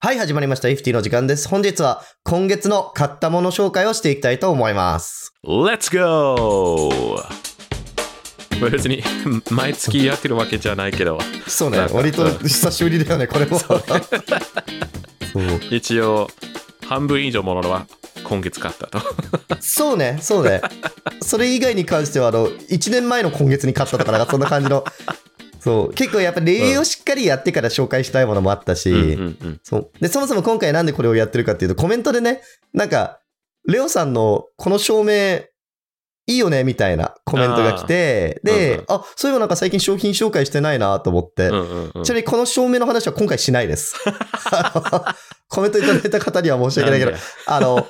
はい、始まりました。FT の時間です。本日は今月の買ったもの紹介をしていきたいと思います。Let's go! まあ別に 毎月やってるわけじゃないけど、そうね割と久しぶりだよね、これも。一応半分以上ものは今月買ったと。そうね、そうね。それ以外に関しては、あの、1年前の今月に買ったとか、なんかそんな感じの。そう。結構やっぱりレビューをしっかりやってから紹介したいものもあったし、うんうんうんそう。で、そもそも今回なんでこれをやってるかっていうと、コメントでね、なんか、レオさんのこの照明、いいよね、みたいなコメントが来て、で、うんうんあ、そういえばなんか最近商品紹介してないなと思って、うんうんうんちなみにこの照明の話は今回しないです。コメントいただいた方には申し訳ないけどあの、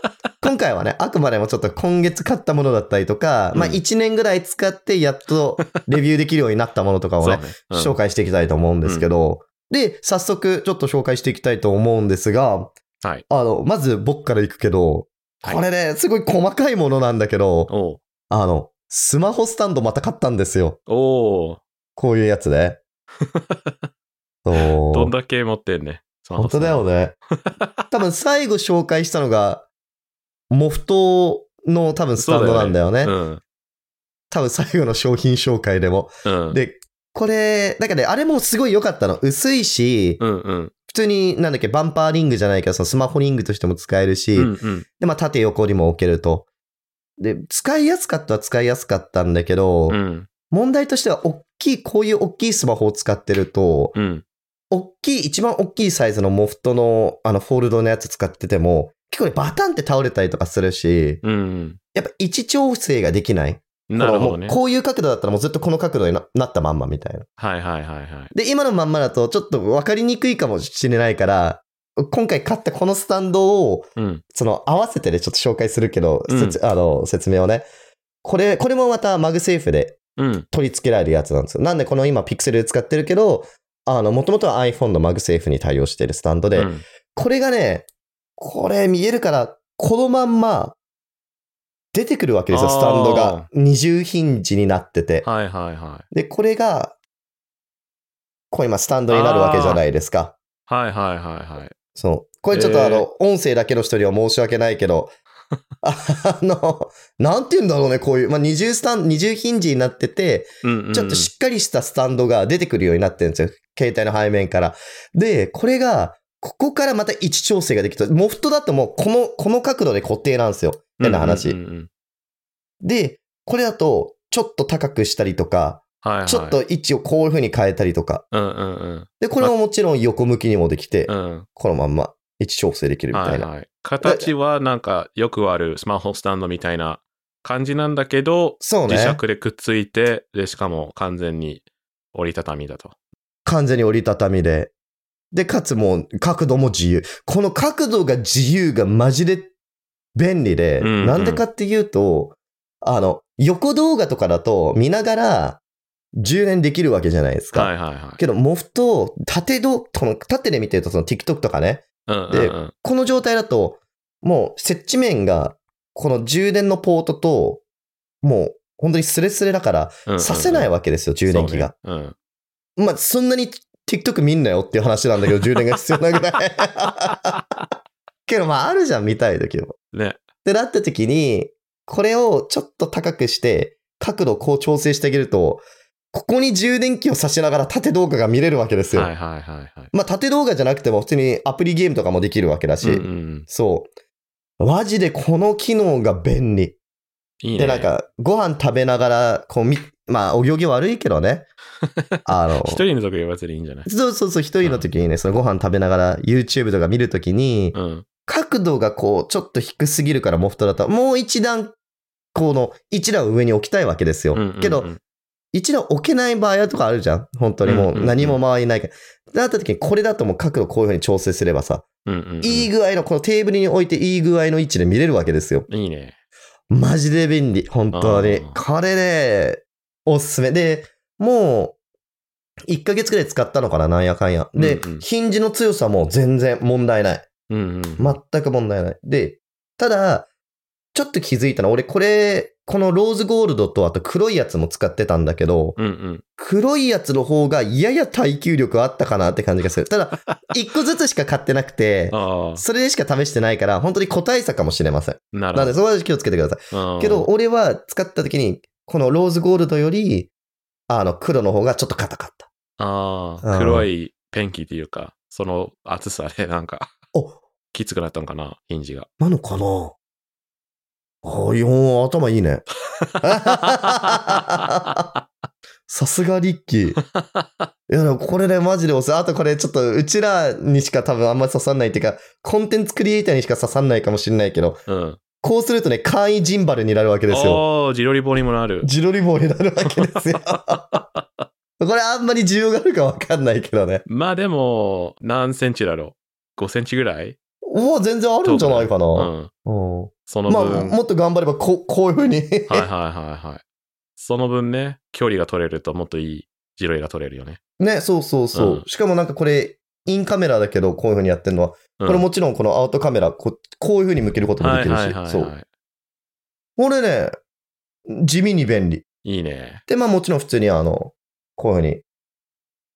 今回はね、あくまでもちょっと今月買ったものだったりとか、まあうん1年ぐらい使ってやっと レビューできるようになったものとかをね、紹介していきたいと思うんですけど、で、早速ちょっと紹介していきたいと思うんですが、はい。あの、まず僕から行くけど、はいこれね、すごい細かいものなんだけど、あの、スマホスタンドまた買ったんですよ。おうこういうやつね。そう。どんだけ持ってんね。本当だよね。多分最後紹介したのが、モフトの多分スタンドなんだよね。うん。多分最後の商品紹介でも。うん。で、これ、なんかね、あれもすごい良かったの。薄いし、うんうん。普通に、なんだっけ、バンパーリングじゃないけど、そのスマホリングとしても使えるし、うんうん。で、まあ縦横にも置けると。で、使いやすかったは使いやすかったんだけど、うん。問題としては、大きい、こういう大きいスマホを使ってると、うん。大きい、一番大きいサイズのモフトの、あの、フォールドのやつ使ってても、結構ね、バタンって倒れたりとかするし、うん。やっぱ位置調整ができない。なるほどねこう。いう角度だったらもうずっとこの角度にななったまんまみたいな。はいはいはいはい。で、今のまんまだとちょっと分かりにくいかもしれないから、今回買ったこのスタンドを、うん。その合わせてでちょっと紹介するけど、うん説あの説明をね。これ、これもまた MagSafe でうん。取り付けられるやつなんですよ。なんでこの今ピクセルで使ってるけど、あの、もともとは iPhone の MagSafe に対応しているスタンドで、うんこれがね、これ見えるから、このまんま出てくるわけですよ、スタンドが。二重ヒンジになってて。はいはいはい。で、これが、こう今スタンドになるわけじゃないですか。はいはいはいはい。そう。これちょっとえーあの、音声だけの人には申し訳ないけど、あの、なんて言うんだろうね、こういう、まあ、二重スタン、二重ヒンジになってて、うんうんうんちょっとしっかりしたスタンドが出てくるようになってるんですよ。携帯の背面から。で、これが、ここからまた位置調整ができて、モフトだともうこの、この角度で固定なんですよ。変な話。うんうんうんで、これだと、ちょっと高くしたりとか、はいはい。ちょっと位置をこういう風に変えたりとか。うんうんうん。で、これももちろん横向きにもできて、うん。このまんま位置調整できるみたな。はいいはい。形はなんかよくあるスマホスタンドみたいな感じなんだけど、そうね。磁石でくっついて、で、しかも完全に折りたたみだと。完全に折りたたみで。で、かつもう角度も自由。この角度が自由がマジで便利で、うんうんなんでかっていうと、あの、横動画とかだと見ながら充電できるわけじゃないですか。はいはいはい。けど、モフと縦動、この縦で見てるとその TikTok とかね、うんうんでうん。この状態だと、もう接地面が、この充電のポートと、もう本当にスレスレだから、うんうんうんさせないわけですよ、充電器が。。そうねうん。まあ、そんなに TikTok 見んなよっていう話なんだけど、充電が必要なぐらい。けど、まあ、あるじゃん、見たい時も。ね。ってなった時に、これをちょっと高くして、角度をこう調整してあげると、ここに充電器を挿しながら縦動画が見れるわけですよ。はいはいはいはい。まあ、縦動画じゃなくても普通にアプリゲームとかもできるわけだし、うんうんそう。マジでこの機能が便利。いいね。で、なんか、ご飯食べながら、こうみ、まあ、お行儀悪いけどね。あの、一人の時は別にいいんじゃない？そうそうそう、一人の時にね、そのご飯食べながら YouTube とか見るときに、うん。角度がこう、ちょっと低すぎるからモフトだと、もう一段、この、一段上に置きたいわけですよ。うんうんうんけど、一段置けない場合とかあるじゃん本当にもうんうんううん何も周りないから。だった時に、これだともう角度こういう風に調整すればさ、うんうんうんいい具合の、このテーブルに置いていい具合の位置で見れるわけですよ。いいね。マジで便利、本当に。これね、おすすめ。で、もう、1ヶ月くらい使ったのかな、なんやかんや。で、うんうんヒンジの強さも全然問題ない。うんうん。全く問題ない。で、ただ、ちょっと気づいたのは、俺これこのローズゴールドとあと黒いやつも使ってたんだけど、うんうん。黒いやつの方がやや耐久力あったかなって感じがする。ただ、一個ずつしか買ってなくて、あそれでしか試してないから、本当に個体差かもしれません。あ、なので、そこは気をつけてください。けど、、俺は使った時に、このローズゴールドより、あの、黒の方がちょっと硬かった。ああ、うん黒いペンキっていうか、その厚さでなんか、お、きつくなったのかな、ヒンジが。なのかな？ああ、いやー頭いいね。さすがリッキー。いや、でもこれね、マジでおすあとこれちょっと、うちらにしか多分あんまり刺さんないっていうか、コンテンツクリエイターにしか刺さんないかもしれないけど、うん。こうするとね、簡易ジンバルになるわけですよ。おお、ジロリボにもなる。ジロリ棒になるわけですよ。これあんまり需要があるかわかんないけどね。まあでも、何センチだろう ?5 センチぐらい？もう全然あるんじゃないかな。うん。うんそのまあ、分、もっと頑張ればこう、こういう風に。はいはいはいはい。その分ね、距離が取れるともっといいジロリが取れるよね。ね、そうそうそう。うんしかもなんかこれ、インカメラだけど、こういう風にやってるのは、うんこれもちろんこのアウトカメラ、ここういう風に向けることもできるし、はいはいはい、そう。はい。これね、地味に便利。いいね。で、まあもちろん普通にあの、こういう風に、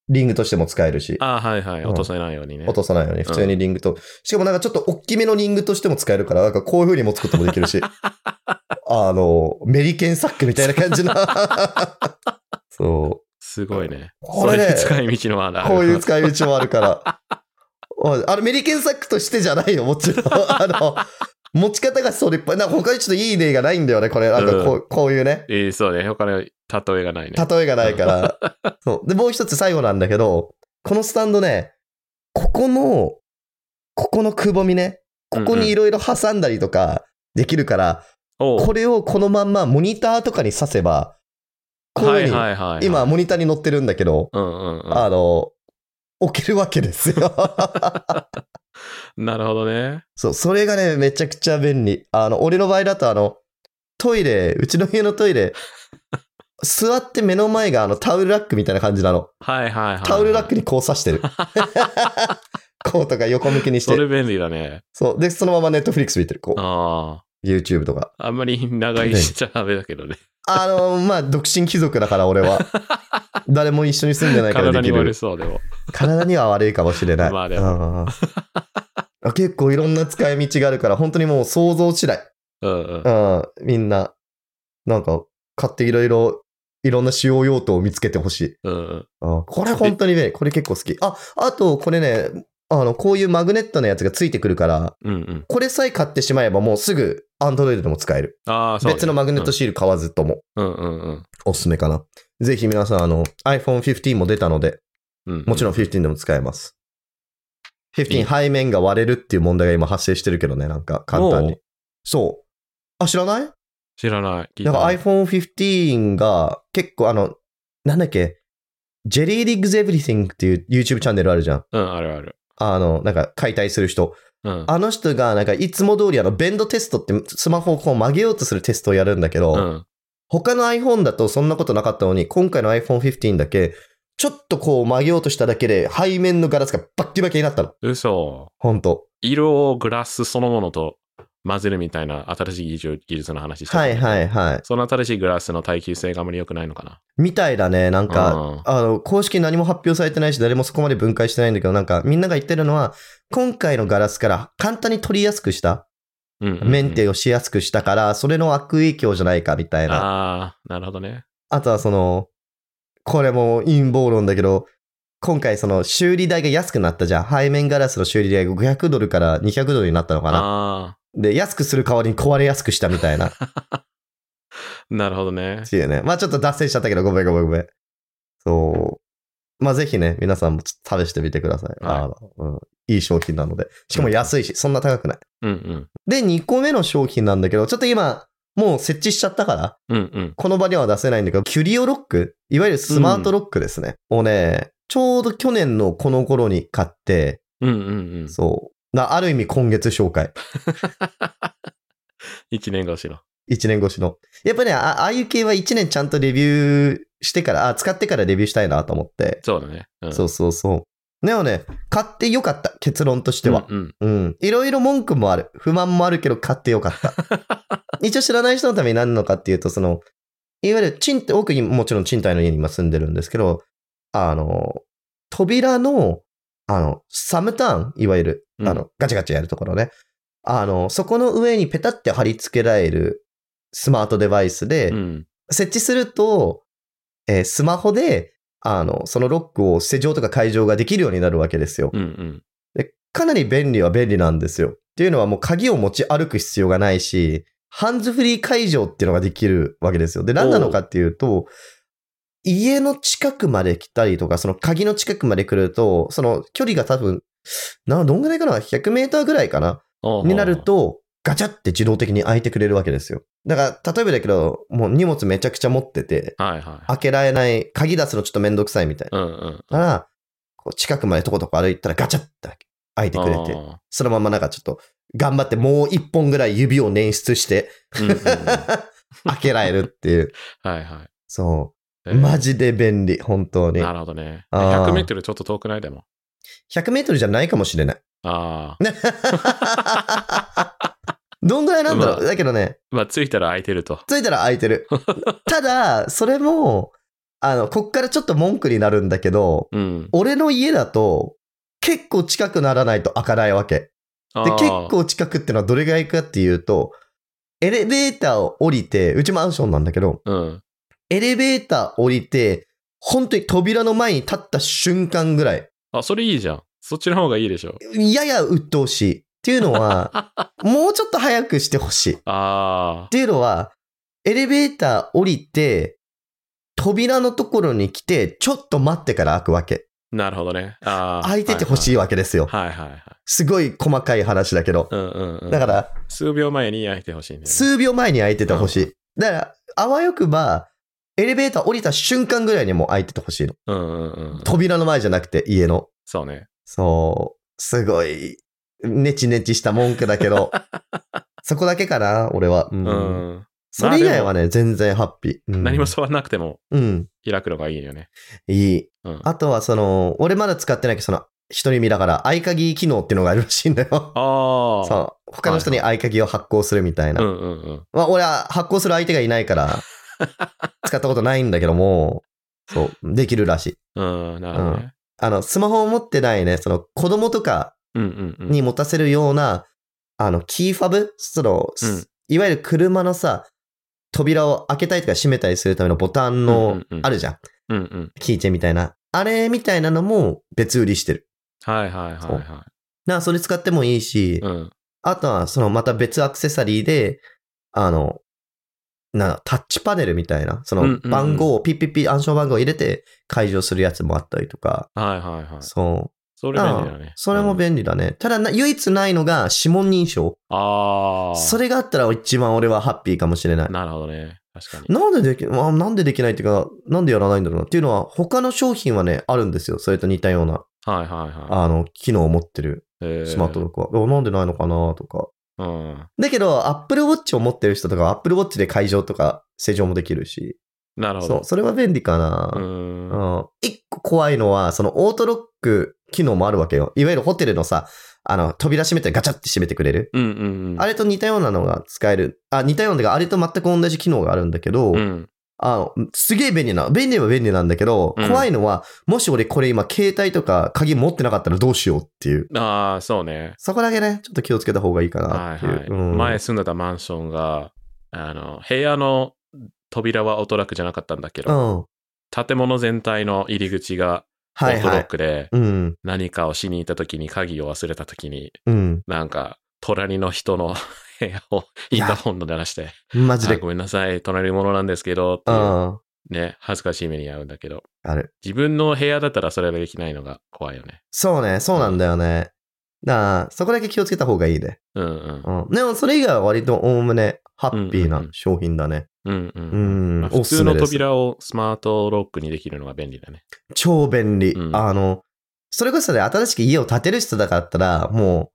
リングとしても使えるし、ああ、はいはい。うん落とせないようにね。落とさないように、普通にリングと、しかもなんかちょっと大きめのリングとしても使えるから、なんかこういう風に持つこともできるし、あの、メリケンサックみたいな感じの。そう。すごいね。これね使い道のある。こういう使い道もあるから。あの、メリケンサックとしてじゃないよ、もちろん。あの、持ち方がそれっぽい。なんか他にちょっといい例がないんだよね、これ。なんかこう,、こういうね。えーそうね。他の例えがないね。例えがないから。そう。で、もう一つ最後なんだけど、このスタンドね、ここの、ここのくぼみね、ここにいろいろ挟んだりとかできるから、おうこれをこのまんまモニターとかに挿せば、こういうふうに。今モニターに載ってるんだけど、うんうんうん。あの、置けるわけですよ。なるほどね。そう、それがね、めちゃくちゃ便利。あの、俺の場合だと、あの、トイレ、うちの家のトイレ、座って目の前があのタオルラックみたいな感じなの。はいはいはい。タオルラックにこう刺してる。こうとか横向きにして。それ便利だね。そう。で、そのままネットフリックス見てる。こう。あ YouTube とか。あ。あんまり長いしちゃダメだけどね。あの、まあ、独身貴族だから俺は。誰も一緒に住んでないからできる体に悪。そうでも。体には悪いかもしれない。まあでも結構いろんな使い道があるから、本当にもう想像次第。うんうん。うん、みんな、なんか、買っていろいろ、いろんな使用用途を見つけてほしい。うんうん。うんこれ本当にね、これ結構好き。あ、あと、これね、あの、こういうマグネットのやつがついてくるから、うんうん。これさえ買ってしまえばもうすぐ Android でも使える。ああ、そうね。別のマグネットシール買わずともうんうんうんおすすめかな。ぜひ皆さん、あの、iPhone 15も出たので、うんうん。もちろん15でも使えます。い15い背面が割れるっていう問題が今発生してるけどね、なんか簡単に。そう。あ、知らない？知らない。なんか iPhone 15が結構あの、なんだっけ、ジェリーリッグズエブリ t ングっていう YouTube チャンネルあるじゃん。うん、あるある。あの、なんか解体する人。うん。あの人がなんかいつも通りあの、ベンドテストってスマホをこう曲げようとするテストをやるんだけど、うん。他の iPhone だとそんなことなかったのに、今回の iPhone 15だけ、ちょっとこう曲げようとしただけで背面のガラスがバッキバキになったの。嘘。ほんと。色をグラスそのものと混ぜるみたいな新しい技術技術の話してたはいはいはい。その新しいグラスの耐久性があまり良くないのかな。みたいだね。なんか、うんあの、公式に何も発表されてないし、誰もそこまで分解してないんだけど、なんか、みんなが言ってるのは、今回のガラスから簡単に取りやすくした、うんうんうんメンテをしやすくしたから、それの悪影響じゃないか、みたいな。ああ、なるほどね。あとはその、これも陰謀論だけど、今回その修理代が安くなったじゃん。背面ガラスの修理代が500ドルから200ドルになったのかな。あで、安くする代わりに壊れやすくしたみたいな。なるほどね。ていうね。まあちょっと脱線しちゃったけど、ごめんごめんごめん。そう。まあぜひね、皆さんもちょっと試してみてください。はいあのうん、いい商品なので。しかも安いし、そんな高くない。うんうん。で、2個目の商品なんだけど、ちょっと今、もう設置しちゃったから、うんうん。この場には出せないんだけど、キュリオロック？いわゆるスマートロックですね。をね、ちょうど去年のこの頃に買って、うんうんうん。そう。なある意味今月紹介。一年越しの。1年越しの。やっぱね、あああいう系は1年ちゃんとレビューしてから、あ、使ってからレビューしたいなと思って。そうだね。うん、そうそうそう。でもね、買ってよかった。結論としては。うんうん。いろいろ文句もある。不満もあるけど買ってよかった。一応知らない人のために何なのかっていうと、その、いわゆる賃貸、奥にもちろん賃貸の家に今住んでるんですけど、あの、扉の、あの、サムターン、いわゆる、うんあの、ガチャガチャやるところね。あの、そこの上にペタって貼り付けられるスマートデバイスで、うん。設置すると、えースマホで、あの、そのロックを施錠とか解錠ができるようになるわけですよ。うんうん。でかなり便利は便利なんですよ。っていうのはもう鍵を持ち歩く必要がないし、ハンズフリー解錠っていうのができるわけですよ。で、何なのかっていうと、家の近くまで来たりとか、その鍵の近くまで来ると、その距離が多分、な、どんぐらいかな ?100 メーターぐらいかな？になる、と、ガチャって自動的に開いてくれるわけですよ。だから、例えばだけど、もう荷物めちゃくちゃ持ってて、はいはい。開けられない、鍵出すのちょっとめんどくさいみたいな。うんうん。だから、こう近くまでとことこ歩いたらガチャって開いてくれて、あそのままなんかちょっと頑張ってもう一本ぐらい指を捻出して、うんうん 開けられるっていう。はいはい。そう。えーマジで便利、本当に。なるほどね。あー100メートルちょっと遠くない？でも。100メートルじゃないかもしれない。あ どんぐらいなんだろう、まあだけどね、あ。まあ、着いたら空いてると。着いたら開いてる。ただ、それも、あの、こっからちょっと文句になるんだけど、うん。俺の家だと、結構近くならないと開かないわけ。で、結構近くってのはどれぐらいかっていうと、エレベーターを降りて、うちマンションなんだけど、うん。エレベーター降りて、本当に扉の前に立った瞬間ぐらい、あ、それいいじゃん。そっちの方がいいでしょ。やや鬱陶しい。っていうのは、もうちょっと早くしてほしい。っあていうのは、エレベーター降りて、扉のところに来て、ちょっと待ってから開くわけ。あ。なるほどね。ああ。開いててほしいい。わけですよ。はいはいはい。すごい細かい話だけど。うんうんうん。だから、数秒前に開いてほしいね。数秒前に開いててほしい。だから、あわよくば、エレベーター降りた瞬間ぐらいにもう開いててほしいの。うんうんうん。扉の前じゃなくて、家の。そうね。そう、すごい、ネチネチした文句だけど、そこだけかな、俺は。うんうん。それ以外はね、全然ハッピー。うん何も触らなくてもうん。開くのがいいよね。いい。うん。あとは、その、俺まだ使ってないけど、その、一人身だから、合鍵機能っていうのがあるらしいんだよ。ああ。そう。他の人に合鍵を発行するみたいな。うんうんうん。まあ、俺は発行する相手がいないから、使ったことないんだけども、そう、できるらしい。うん、なるほどね。あの、スマホを持ってないね、その、子供とかうんうんうん。に持たせるような、あの、キーファブ？その、うんいわゆる車のさ、扉を開けたりとか閉めたりするためのボタンうんのうんう、んあるじゃん。うんうん。キーチェンみたいな。あれみたいなのも別売りしてる。はいはいはいはだからそれ使ってもいいし、い。うん。あとはそのまた別アクセサリーで、あの、な、タッチパネルみたいな、そうんうんうんの番号をピッピッピ暗証番号を入れて解除するやつもあったりとか、はいはいはい。そう。それ便利だあね。それもうん便利だね。ただな、唯一ないのが指紋認証。ああ。それがあったら一番俺はハッピーかもしれない。なるほどね。確かに。なんででき、まあ、なんでできないっていうか、なんでやらないんだろうなっていうのは、他の商品はね、あるんですよ。それと似たような、はいはいはあの、機能を持ってるスマートロックは。おなんでないのかなとか。うん。だけど、Apple Watch を持ってる人とかは Apple Watch で解錠とか施錠もできるし。なるほどそう、。それは便利かうな。ん。うん。一個怖いのは、そのオートロック機能もあるわけよ。いわゆるホテルのさ、あの、扉閉めてガチャって閉めてくれる。うんうんうん。あれと似たようなのが使える。あ、似たようなのが、あれと全く同じ機能があるんだけど、うん。あの、すげえ便利な、便利は便利なんだけど、うん怖いのは、もし俺これ今携帯とか鍵持ってなかったらどうしようっていう。ああ、そうね。そこだけね、ちょっと気をつけた方がいいかなっていう。はい前住んでたマンションが、あの、部屋の扉はオートロックじゃなかったんだけうど、ん。建物全体の入り口がオはいートロはい。ックで、うん。何かをしに行った時に鍵を忘れた時に、うん。なんか、隣の人の部屋をインターホンの鳴らして、マジで。あごめんなさい、隣の者なんですけど、ってう。いうんね、恥ずかしい目に遭うんだけど、ある。自分の部屋だったらそれができないのが怖いよね。そうね、そうなんだよね。だから、そこだけ気をつけた方がいいね。うんうん。うん。でも、それ以外は割とおおむね、ハッピーな商品だね。うんうん。うん。まあお普通の。扉をスマートロックにできるのが便利だね。超便利。うんあの、それこそね、新しく家を建てる人だからだったら、もう、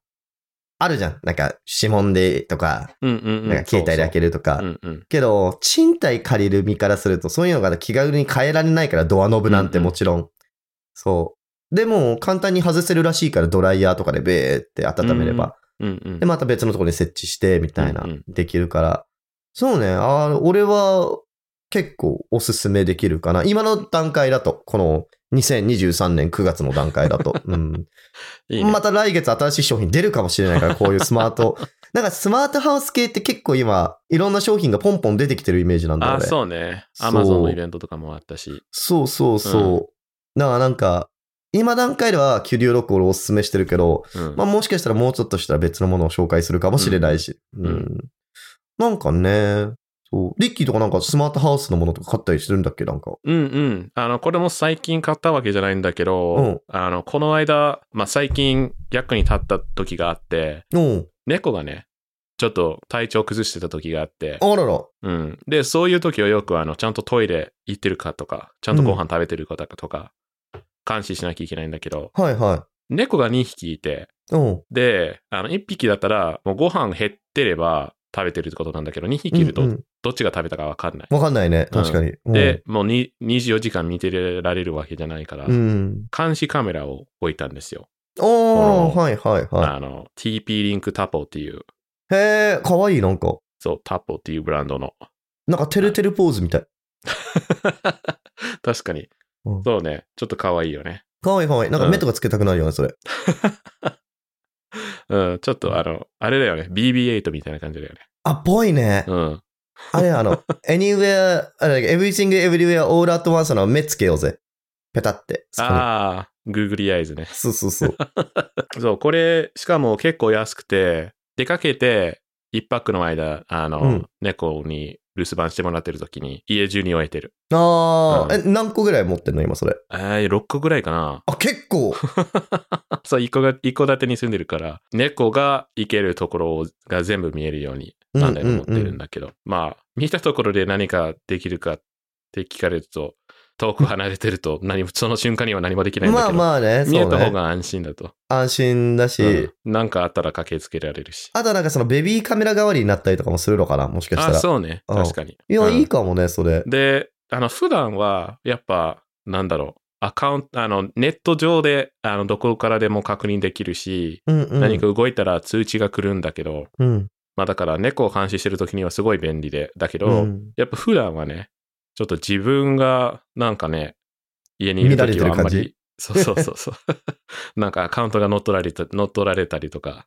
あるじゃん。なんか、指紋でとか、うんうんうん。なんか携帯で開ける。るとか。うんうん。けど、賃貸借りる身からすると、そういうのが気軽に変えられないから、ドアノブなんてうんうんもちろん。そう。でも、簡単に外せるらしいから、ドライヤーとかでベーって温めれば。うんうんで、。また別のところに設置して、みたいな、うんうんできるから。そうね。あー俺は結構おすすめできるかな。今の段階だと、この2023年9月の段階だと。うん。いいね。また来月新しい商品出るかもしれないから、こういうスマート。なんかスマートハウス系って結構今、いろんな商品がポンポン出てきてるイメージなんだよあ、ね。そうね。アマゾンのイベントとかもあったし。そうそうそう。だからなんか、今段階ではキュリオロックをおすすめしてるけど、うん。まあもしかしたらもうちょっとしたら別のものを紹介するかもしれないし。うんん。うんなんかね、そう。リッキーとかなんかスマートハウスのものとか買ったりしてるんだっけ？なんか。うんうん。あの、これも最近買ったわけじゃないんだけど、うんあの、この間、まあ、最近役に立った時があって、うん。猫がね、ちょっと体調崩してた時があって、あらら。うん。で、そういう時はよく、あの、ちゃんとトイレ行ってるかとか、ちゃんとご飯食べてるかとか、監視しなきゃいけないんだけど、はいは猫が2匹いて、い。うん。で、あの、1匹だったら、もうご飯減ってれば食べてるってことなんだけど、2匹いるとどっちが食べたかわかんない。わかんないね。確かに。うんで、、もうに24時間見てられるわけじゃないから、うん。監視カメラを置いたんですよ。おー、はいはいはあの、TP リンクタポっていう、い。へえ、かわいいなんか。そう、タポっていうブランドの。なんかてるてるポーズみたい。確かに。うんそうね。ちょっと可愛いよね。かわいいかわいい。なんか目とかつけたくなるよね、それ。うん、ちょっとあの、あれだよね。BB8 みたいな感じだよね。あ、ぽいね。うん。あれ、あの、anywhere, あれ everything, everywhere, all at once の目つけようぜ。ペタって。ああ、グーグリアイズね。そうそうそう。そう、これ、しかも結構安くて、出かけて、一泊の間、あの、うん猫に留守番してもらってる時に、家中に置いてる。ああ、うえ、何個ぐらい持ってんの今それ？えー、6個ぐらいかな。あ、結構。そう、一個が、一戸建てに住んでるから、猫が行けるところが全部見えるように何台も持ってるんだけど、まあ、見たところで何かできるかって聞かれると、遠く離れてると何も、その瞬間には何もできないんだまあけど、まあね、見えそうね。た方が安心だと。安心だし、うんなんかあったら駆けつけられるし。あとはなんかそのベビーカメラ代わりになったりとかもするのかなもしかしたあ、ら。そうね。うん確かに。いや、うんいいかもね、それ。で、あの、普段は、やっぱ、なんだろう、アカウント、あの、ネット上で、あの、どこからでも確認できるし、うんうん。何か動いたら通知が来るんだけど、うん。まあだから猫を監視してる時にはすごい便利で、だけど、うんやっぱ普段はね、ちょっと自分が、なんかね、家にいる時はあんまり、そうそうそうそう。なんかアカウントが乗っ取られた、乗っ取られたりとか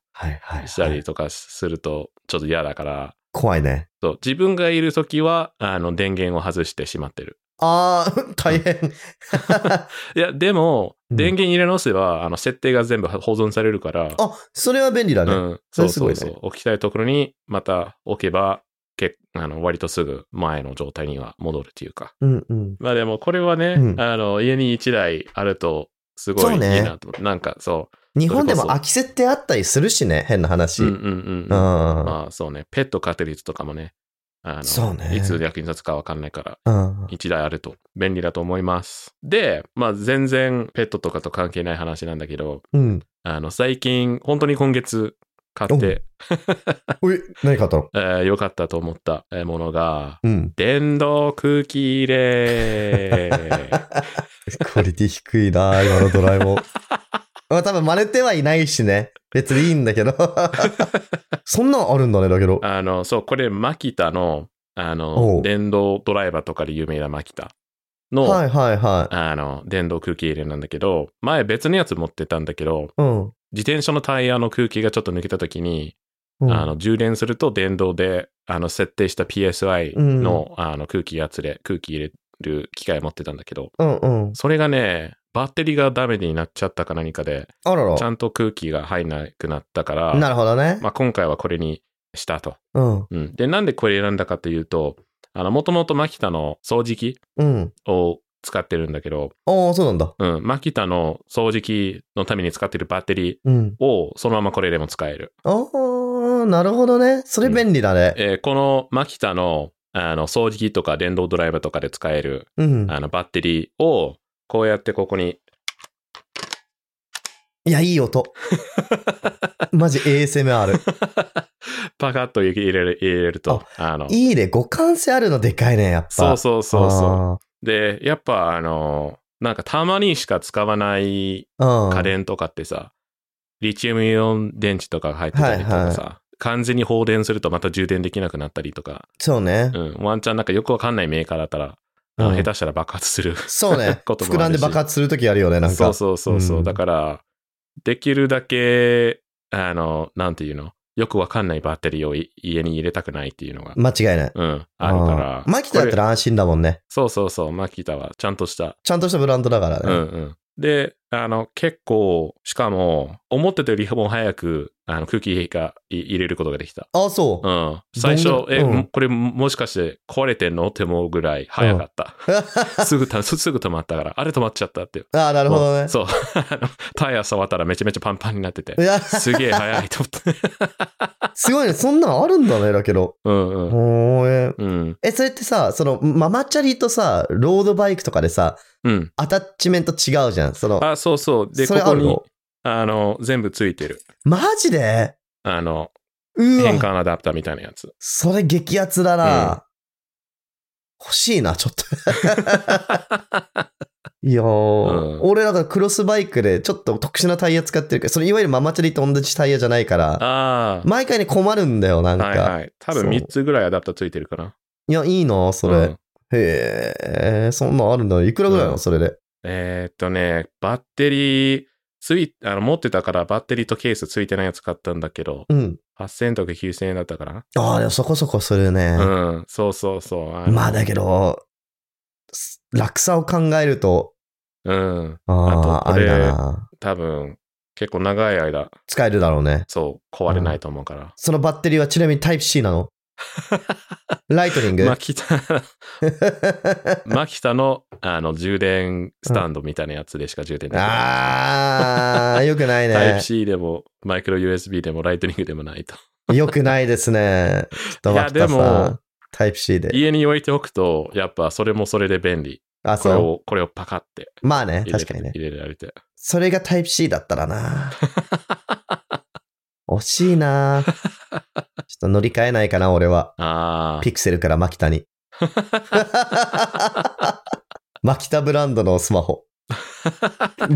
したはい。りとかすると、ちょっと嫌だから、怖いね。そう、自分がいる時は、あの、電源を外してしまってる。ああ、大変。いや、でも、うん電源入れ直せば、あの、設定が全部保存されるから、あ、それは便利だね。うん、そそうれすごいうねそそう。置きたいところにまた置けば、けあの割とすぐ前の状態には戻るというか。うんうん。まあでもこれはね、うんあの家に1台あるとすごいいいそうねなと思って。なんかそ日本でも空き設定あったりするしね、変なう。話。うんん。ううんうんうん。あまあそうね、ペット飼ってる人とかもね、あのそうねいつ役に立つかわかんないから、うん。1台あると便利だと思います。で、まあ全然ペットとかと関係ない話なんだけど、うん。あの最近、本当に今月買って、おい、何買ったの？えー良かったと思ったえーものが、うん。電動空気入れ。クオリティ低いな、今のドラえもん。まあ多分真似てはいないしね。別にいいんだけど。そんなんあるんだね、だけど。あの、そう、これ、マキタの、あおの、う電動ドライバーとかで有名なマキタの、はいはいはあの、電動空気入れなんだけど、前別のやつ持ってたんだけど、い。うん。自転車のタイヤの空気がちょっと抜けた時に、うんあの、充電すると電動で、あの、設定した PSI の、あの、空気圧で空気入れる機械持ってたんだけど、うんうん。それがね、バッテリーがダメになっちゃったか何かで、あららち。ゃんと空気が入んなくなったから、なるほどね。まあ、今回はこれにしたと。うん。うん。で、なんでこれ選んだかというと、あの、もともとマキタの掃除機うん。を使ってるんだけど、ああ、そうなんだ。うん。マキタの掃除機のために使ってるバッテリーうん。をそのままこれでも使える。ああ、なるほどね。それ便利だね。えーこのマキタの、あの、掃除機とか電動ドライバーとかで使える、うん。あの、バッテリーを、こうやってここに、いや、いい音。マジ ASMR。パカッと入れる、入れると、あの、いいね。互換性あるのでかいね、やっぱ。そうそうそうそう。う。で、やっぱあの、なんかたまにしか使わないうん。家電とかってさ、リチウムイオン電池とかが入ってたりとかさ、完全に放電するとまた充電できなくなったりとか、そうね。うん、ワンチャンなんかよくわかんないメーカーだったら、あうん下手したら爆発する。そうね。ことも膨らんで爆発するときあるよね、なんか。そうそうそうそう。うんだから、できるだけ、あの、なんていうの？よくわかんないバッテリーをい家に入れたくないっていうのが、間違いない。うん、あるから。マキタだったら安心だもんね。そうそうそう、マキタはちゃんとした。ちゃんとしたブランドだからね。うんうん。で、あの、結構、しかも、思ってたよりも早く、あの、空気がい入れることができた。あ、そうう。ん。最初え、うんこれもしかして壊れてんの？って思うぐらい早かった。すぐた、すすぐ止まったから、あれ止まっちゃったって。ああ、なるほどね。そう。タイヤ触ったらめちゃめちゃパンパンになっててすげえ早いと思って。すごいね。そんなんあるんだね、だけど。うんうん。え。うん。え、それってさ、その、ママチャリとさ、ロードバイクとかでさ、うん。アタッチメント違うじゃん。その、あ、そうそう。で、ここにあるの、全部ついてる。マジで？あの。変換アダプターみたいなやつ。それ激アツだな。欲しいな、ちょっと。いやー、うん俺だからクロスバイクでちょっと特殊なタイヤ使ってるけど、それいわゆるママチャリと同じタイヤじゃないから、あ毎回ね困るんだよ、なんあ。か。はいはい。多分そう3つぐらいアダプターついてるかな。いや、いいな、それ。うんへえ、そんなんあるんだ。いくらぐらいなの、うんそれで？えーっとね、バッテリー、つい、あの、持ってたからバッテリーとケースついてないやつ買ったんだけど、うん。8000円とか9000円だったかな？ああ、でもそこそこするね。うん、そうそうそう。のまあだけど、す楽さを考えると、うん、ああ、あれだな。多分、結構長い間、使えるだろうね。そう、壊れないと思うから。そのバッテリーはちなみにタイプ C なの？ライトニング？マキタ、マキタの、あの、充電スタンドみたいなやつでしか充電できない。ああ、よくないね。C でも、マイクロ USB でも、ライトニングでもないと。よくないですね。ちょっといや待ったでもさ。タイプ C で。家に置いておくと、やっぱそれもそれで便利。あ、そこれを、これをパカってう。まあね、確かにね。入れられて。それがタイプ C だったらな。惜しいな。と乗り換えないかな、俺は。ああ。ピクセルからマキタに。マキタブランドのスマホ。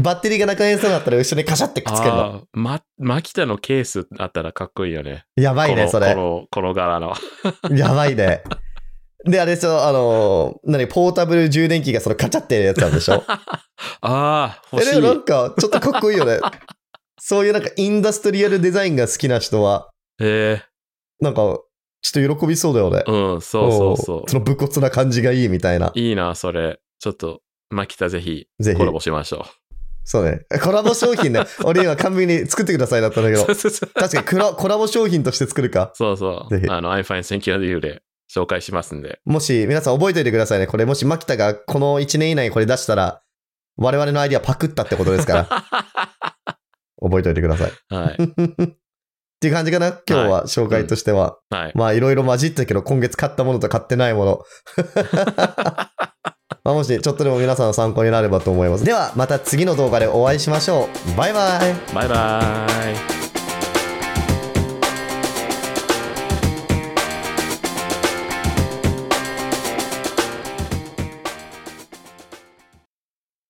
バッテリーがなくなりそうだったら後ろにカシャってくっつけるの。ま、マキタのケースあったらかっこいいよね。やばいね、それ。このこの、柄の。やばいね。で、あれでしょ、あの、何、ポータブル充電器がそのカチャってるやつなんでしょ？ああ、欲え、しい。でもなんか、ちょっとかっこいいよね。そういうなんかインダストリアルデザインが好きな人は、えなんか、ちょっと喜びそうだよね。えうん、そうそうそその武骨な感じがいいみたいなう。。いいな、それ。ちょっと、マキタぜひ、ぜひコラボしましょそうね。コラボ商品ね。俺今完璧に作ってくださいだったんだけう。どそ。うそう確かにコラコラボ商品として作るか。そうそう。ぜひあの、I'm fine, thank you, you で紹介しますんで。もし、皆さん覚えておいてくださいね。これ、もし、マキタがこの1年以内にこれ出したら、我々のアイディアパクったってことですから、覚えておいてください。はい。っていう感じかな今日は紹介としては。はい。まあ、いろいろ混じったけど、今月買ったものと買ってないもの。まあ、もし、ちょっとでも皆さんの参考になればと思います。では、また次の動画でお会いしましょう。バイバイ。バイバイ。